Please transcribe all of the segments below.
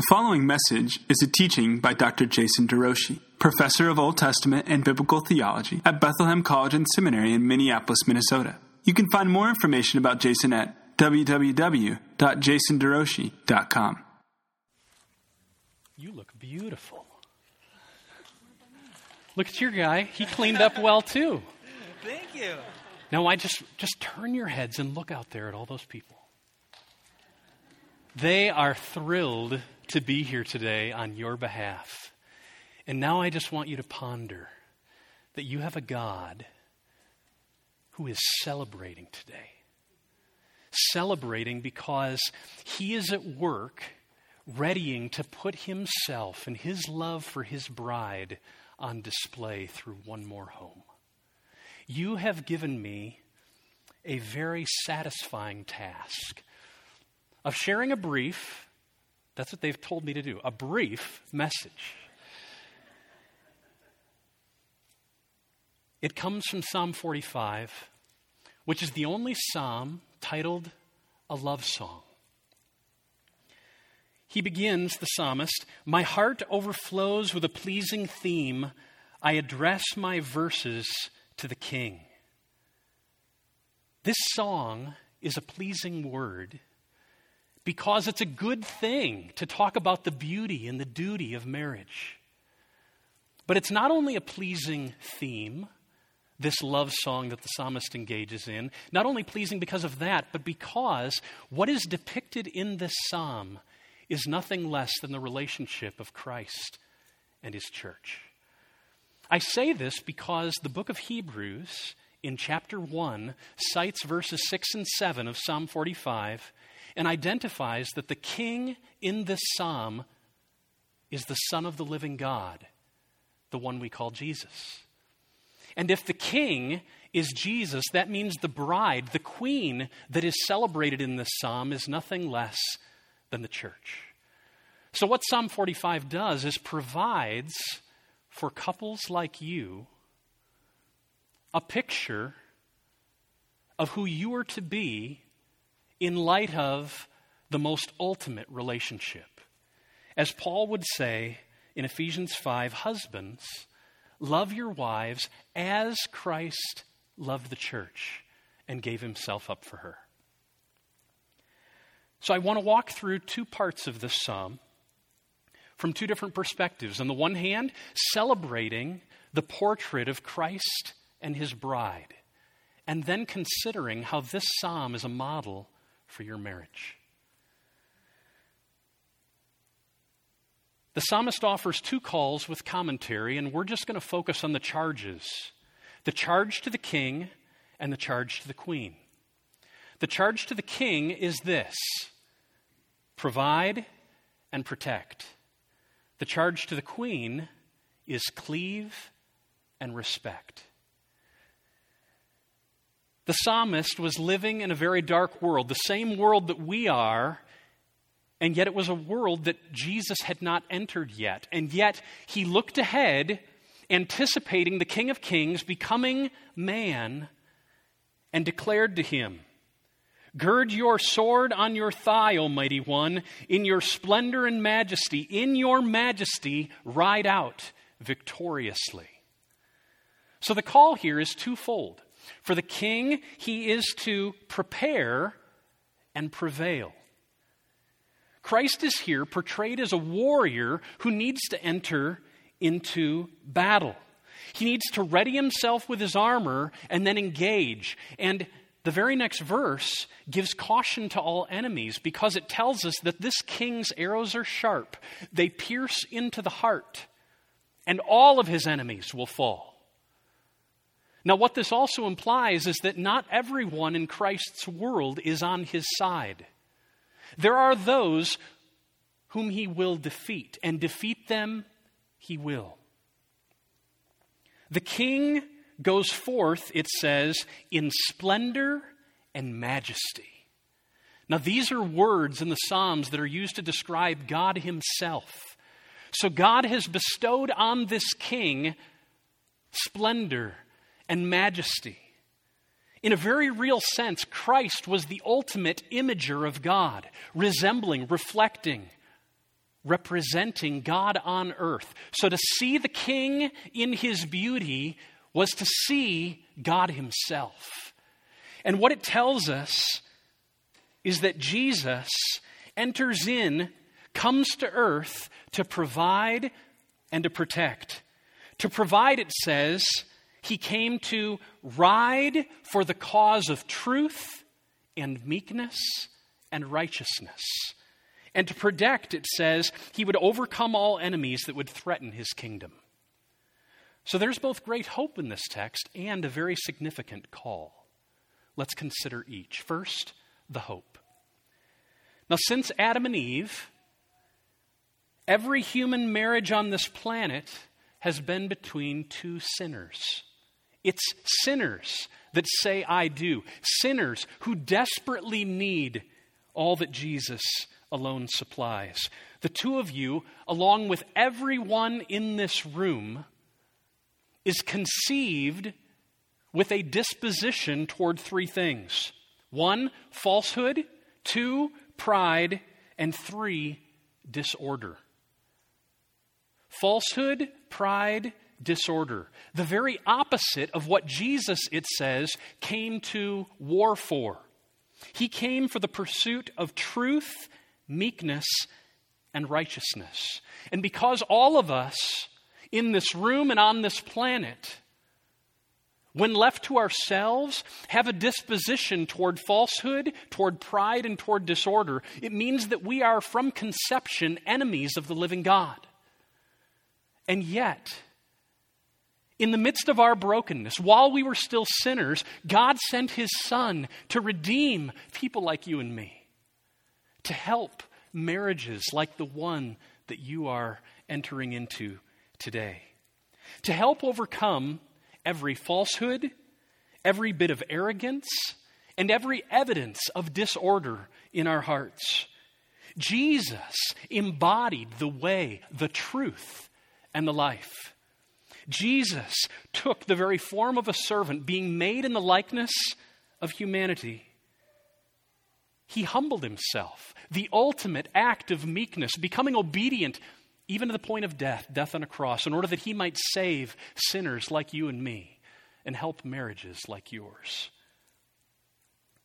The following message is a teaching by Dr. Jason DeRouchie, professor of Old Testament and Biblical Theology at Bethlehem College and Seminary in Minneapolis, Minnesota. You can find more information about Jason at www.jasonderouchie.com. You look beautiful. Look at your guy. He cleaned up well too. Thank you. Now I just just turn your heads and look out there at all those people. They are thrilled to be here today on your behalf. And now I just want you to ponder that you have a God who is celebrating today. Celebrating because he is at work readying to put himself and his love for his bride on display through one more home. You have given me a very satisfying task of sharing a brief that's what they've told me to do a brief message. It comes from Psalm 45, which is the only psalm titled a love song. He begins, the psalmist, My heart overflows with a pleasing theme. I address my verses to the king. This song is a pleasing word because it's a good thing to talk about the beauty and the duty of marriage. But it's not only a pleasing theme, this love song that the psalmist engages in, not only pleasing because of that, but because what is depicted in this psalm is nothing less than the relationship of Christ and his church. I say this because the book of Hebrews in chapter 1 cites verses 6 and 7 of Psalm 45 and identifies that the king in this psalm is the Son of the living God, the one we call Jesus. And if the king is Jesus, that means the bride, the queen that is celebrated in this psalm, is nothing less than the church. So, what Psalm 45 does is provides for couples like you a picture of who you are to be in light of the most ultimate relationship. As Paul would say in Ephesians 5 Husbands, love your wives as Christ loved the church and gave himself up for her. So I want to walk through two parts of this psalm from two different perspectives. On the one hand, celebrating the portrait of Christ and his bride, and then considering how this psalm is a model for your marriage. The psalmist offers two calls with commentary, and we're just going to focus on the charges the charge to the king and the charge to the queen. The charge to the king is this provide and protect. The charge to the queen is cleave and respect. The psalmist was living in a very dark world, the same world that we are, and yet it was a world that Jesus had not entered yet. And yet he looked ahead, anticipating the King of Kings becoming man, and declared to him, Gird your sword on your thigh, Almighty One, in your splendor and majesty, in your majesty, ride out victoriously. So the call here is twofold. For the king, he is to prepare and prevail. Christ is here portrayed as a warrior who needs to enter into battle. He needs to ready himself with his armor and then engage. And the very next verse gives caution to all enemies because it tells us that this king's arrows are sharp, they pierce into the heart, and all of his enemies will fall. Now, what this also implies is that not everyone in Christ's world is on his side. There are those whom he will defeat, and defeat them he will. The king goes forth, it says, in splendor and majesty. Now, these are words in the Psalms that are used to describe God Himself. So, God has bestowed on this king splendor and majesty. In a very real sense, Christ was the ultimate imager of God, resembling, reflecting, representing God on earth. So to see the king in his beauty was to see God himself. And what it tells us is that Jesus enters in, comes to earth to provide and to protect. To provide, it says, he came to ride for the cause of truth and meekness and righteousness. And to protect, it says, he would overcome all enemies that would threaten his kingdom. So there's both great hope in this text and a very significant call. Let's consider each. First, the hope. Now, since Adam and Eve, every human marriage on this planet has been between two sinners. It's sinners that say, I do. Sinners who desperately need all that Jesus alone supplies. The two of you, along with everyone in this room, is conceived with a disposition toward three things one, falsehood, two, pride, and three, disorder. Falsehood, pride, disorder. The very opposite of what Jesus, it says, came to war for. He came for the pursuit of truth, meekness, and righteousness. And because all of us in this room and on this planet, when left to ourselves, have a disposition toward falsehood, toward pride, and toward disorder, it means that we are from conception enemies of the living God. And yet, in the midst of our brokenness, while we were still sinners, God sent His Son to redeem people like you and me, to help marriages like the one that you are entering into today, to help overcome every falsehood, every bit of arrogance, and every evidence of disorder in our hearts. Jesus embodied the way, the truth, and the life. Jesus took the very form of a servant, being made in the likeness of humanity. He humbled himself, the ultimate act of meekness, becoming obedient even to the point of death, death on a cross, in order that he might save sinners like you and me and help marriages like yours.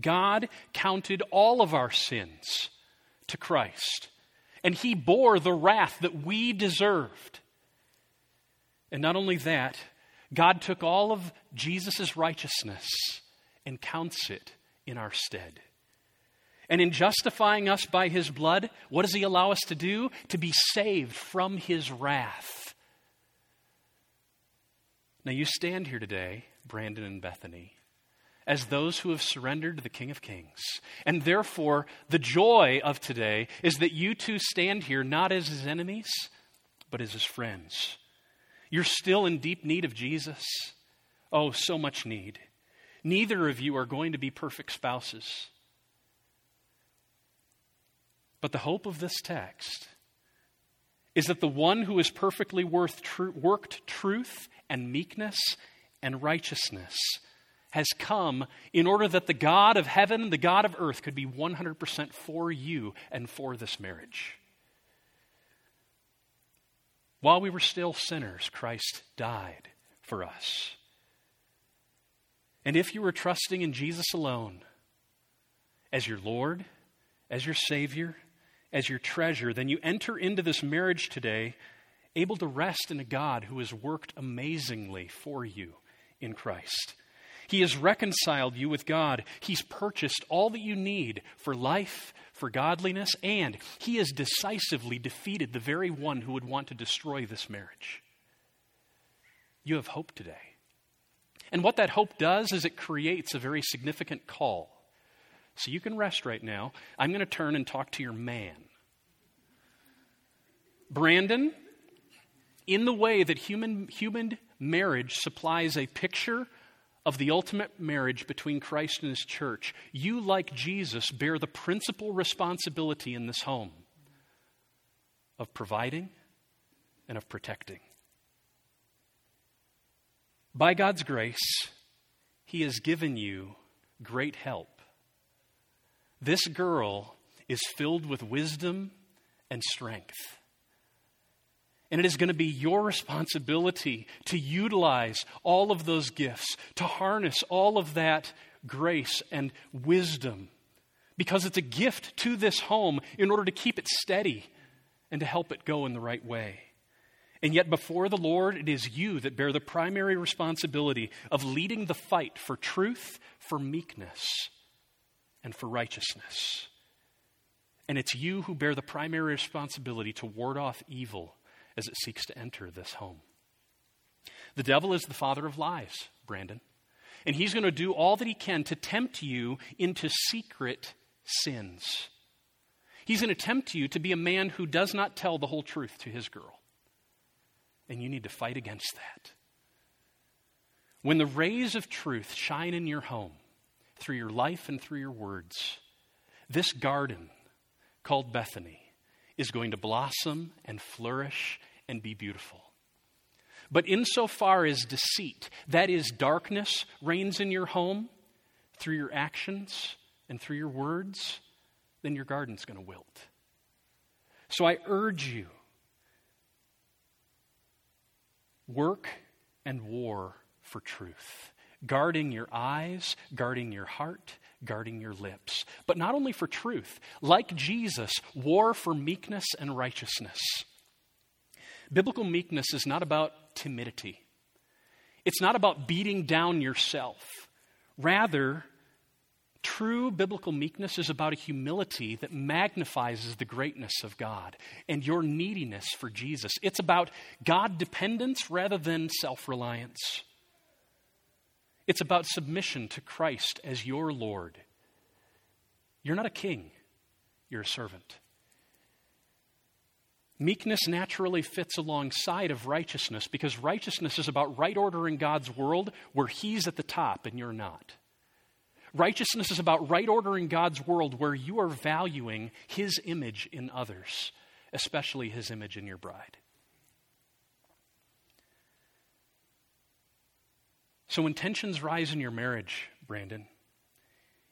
God counted all of our sins to Christ, and he bore the wrath that we deserved. And not only that, God took all of Jesus' righteousness and counts it in our stead. And in justifying us by his blood, what does he allow us to do? To be saved from his wrath. Now, you stand here today, Brandon and Bethany, as those who have surrendered to the King of Kings. And therefore, the joy of today is that you two stand here not as his enemies, but as his friends you're still in deep need of Jesus. Oh, so much need. Neither of you are going to be perfect spouses. But the hope of this text is that the one who is perfectly worth tr- worked truth and meekness and righteousness has come in order that the God of heaven the God of earth could be 100% for you and for this marriage. While we were still sinners, Christ died for us. And if you were trusting in Jesus alone as your Lord, as your Savior, as your treasure, then you enter into this marriage today able to rest in a God who has worked amazingly for you in Christ. He has reconciled you with God. He's purchased all that you need for life for godliness, and he has decisively defeated the very one who would want to destroy this marriage. You have hope today. And what that hope does is it creates a very significant call. So you can rest right now. I'm going to turn and talk to your man. Brandon, in the way that human, human marriage supplies a picture of the ultimate marriage between Christ and his church, you, like Jesus, bear the principal responsibility in this home of providing and of protecting. By God's grace, He has given you great help. This girl is filled with wisdom and strength. And it is going to be your responsibility to utilize all of those gifts, to harness all of that grace and wisdom, because it's a gift to this home in order to keep it steady and to help it go in the right way. And yet, before the Lord, it is you that bear the primary responsibility of leading the fight for truth, for meekness, and for righteousness. And it's you who bear the primary responsibility to ward off evil as it seeks to enter this home. The devil is the father of lies, Brandon. And he's going to do all that he can to tempt you into secret sins. He's going to tempt you to be a man who does not tell the whole truth to his girl. And you need to fight against that. When the rays of truth shine in your home, through your life and through your words, this garden called Bethany is going to blossom and flourish and be beautiful. But insofar as deceit, that is, darkness, reigns in your home through your actions and through your words, then your garden's going to wilt. So I urge you work and war for truth, guarding your eyes, guarding your heart, guarding your lips. But not only for truth, like Jesus, war for meekness and righteousness. Biblical meekness is not about timidity, it's not about beating down yourself. Rather, True biblical meekness is about a humility that magnifies the greatness of God and your neediness for Jesus. It's about God dependence rather than self reliance. It's about submission to Christ as your Lord. You're not a king, you're a servant. Meekness naturally fits alongside of righteousness because righteousness is about right order in God's world where He's at the top and you're not. Righteousness is about right order in God's world where you are valuing His image in others, especially His image in your bride. So when tensions rise in your marriage, Brandon,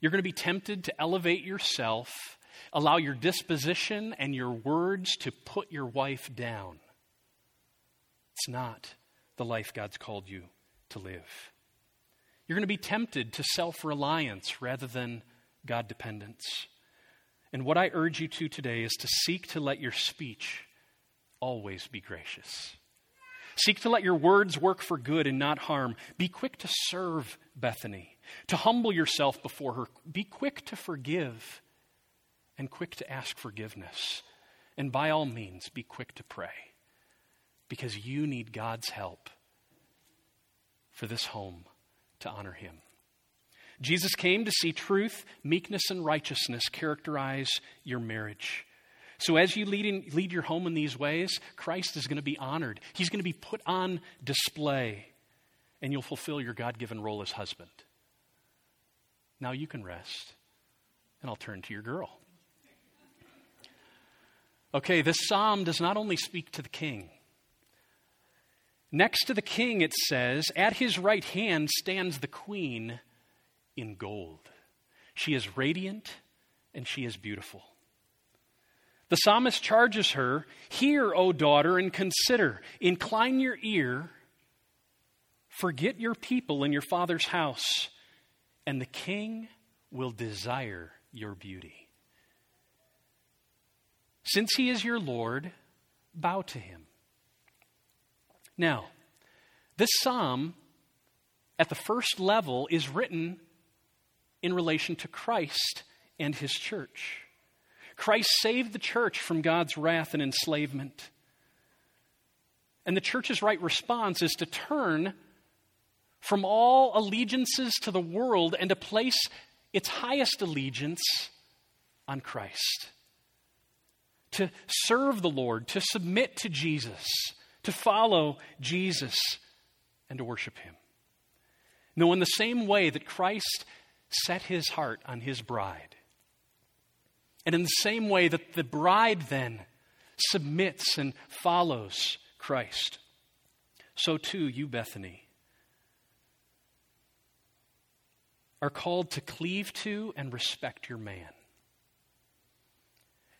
you're going to be tempted to elevate yourself Allow your disposition and your words to put your wife down. It's not the life God's called you to live. You're going to be tempted to self reliance rather than God dependence. And what I urge you to today is to seek to let your speech always be gracious. Seek to let your words work for good and not harm. Be quick to serve Bethany, to humble yourself before her. Be quick to forgive and quick to ask forgiveness. And by all means, be quick to pray because you need God's help for this home to honor Him. Jesus came to see truth, meekness, and righteousness characterize your marriage. So, as you lead, in, lead your home in these ways, Christ is going to be honored. He's going to be put on display, and you'll fulfill your God given role as husband. Now you can rest, and I'll turn to your girl. Okay, this psalm does not only speak to the king. Next to the king, it says, at his right hand stands the queen in gold. She is radiant and she is beautiful. The psalmist charges her Hear, O daughter, and consider. Incline your ear. Forget your people and your father's house, and the king will desire your beauty. Since he is your Lord, bow to him. Now, this psalm, at the first level, is written in relation to Christ and his church. Christ saved the church from God's wrath and enslavement. And the church's right response is to turn from all allegiances to the world and to place its highest allegiance on Christ to serve the Lord, to submit to Jesus, to follow Jesus, and to worship Him. Now, in the same way that Christ set his heart on his bride, and in the same way that the bride then submits and follows Christ, so too you, Bethany, are called to cleave to and respect your man.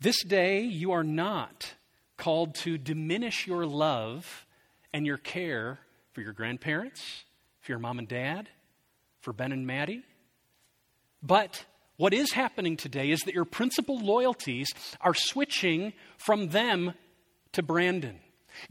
This day, you are not called to diminish your love and your care for your grandparents, for your mom and dad, for Ben and Maddie. But what is happening today is that your principal loyalties are switching from them to Brandon.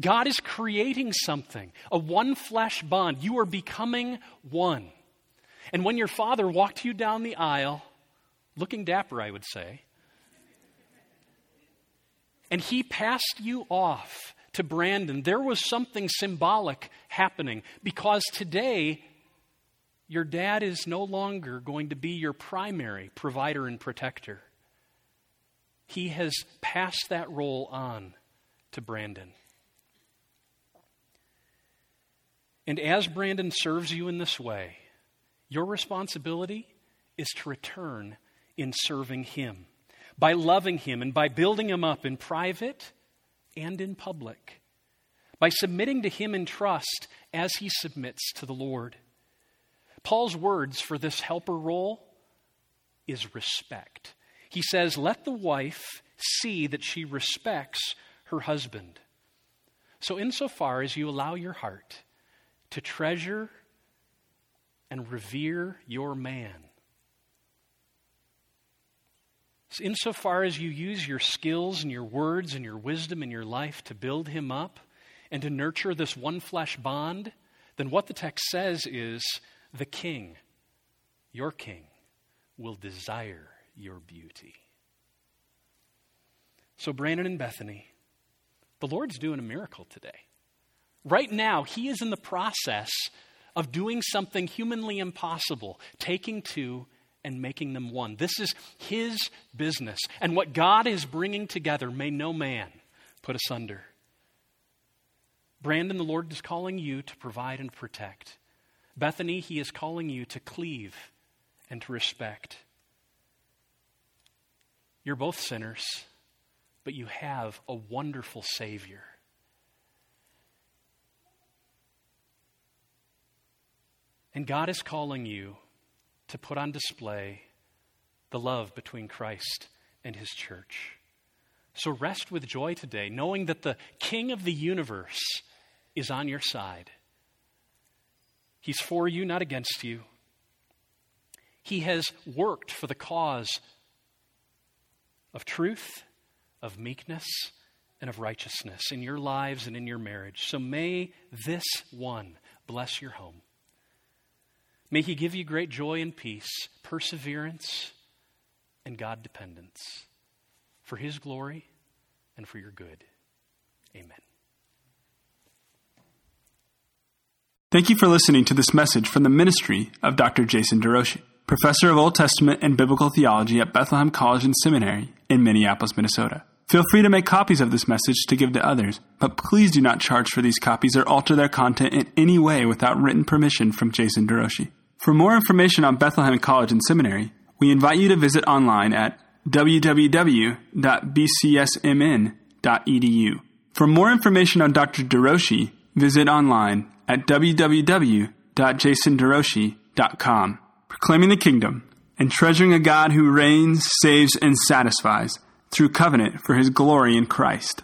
God is creating something, a one flesh bond. You are becoming one. And when your father walked you down the aisle, looking dapper, I would say, and he passed you off to Brandon, there was something symbolic happening because today your dad is no longer going to be your primary provider and protector. He has passed that role on to Brandon. And as Brandon serves you in this way, your responsibility is to return in serving him, by loving him and by building him up in private and in public, by submitting to him in trust as he submits to the Lord. Paul's words for this helper role is respect. He says, Let the wife see that she respects her husband. So, insofar as you allow your heart to treasure and revere your man. Insofar as you use your skills and your words and your wisdom in your life to build him up and to nurture this one flesh bond, then what the text says is the king, your king, will desire your beauty. So, Brandon and Bethany, the Lord's doing a miracle today. Right now, he is in the process of doing something humanly impossible, taking two and making them one. This is his business. And what God is bringing together, may no man put asunder. Brandon, the Lord is calling you to provide and protect. Bethany, he is calling you to cleave and to respect. You're both sinners, but you have a wonderful Savior. And God is calling you to put on display the love between Christ and his church. So rest with joy today, knowing that the King of the universe is on your side. He's for you, not against you. He has worked for the cause of truth, of meekness, and of righteousness in your lives and in your marriage. So may this one bless your home. May He give you great joy and peace, perseverance, and God dependence for His glory and for your good. Amen. Thank you for listening to this message from the ministry of Dr. Jason DeRouchie, professor of Old Testament and Biblical Theology at Bethlehem College and Seminary in Minneapolis, Minnesota. Feel free to make copies of this message to give to others, but please do not charge for these copies or alter their content in any way without written permission from Jason DeRouchie. For more information on Bethlehem College and Seminary, we invite you to visit online at www.bcsmn.edu. For more information on Dr. DeRouchie, visit online at www.jasonderouchie.com. Proclaiming the kingdom and treasuring a God who reigns, saves, and satisfies through covenant for his glory in Christ.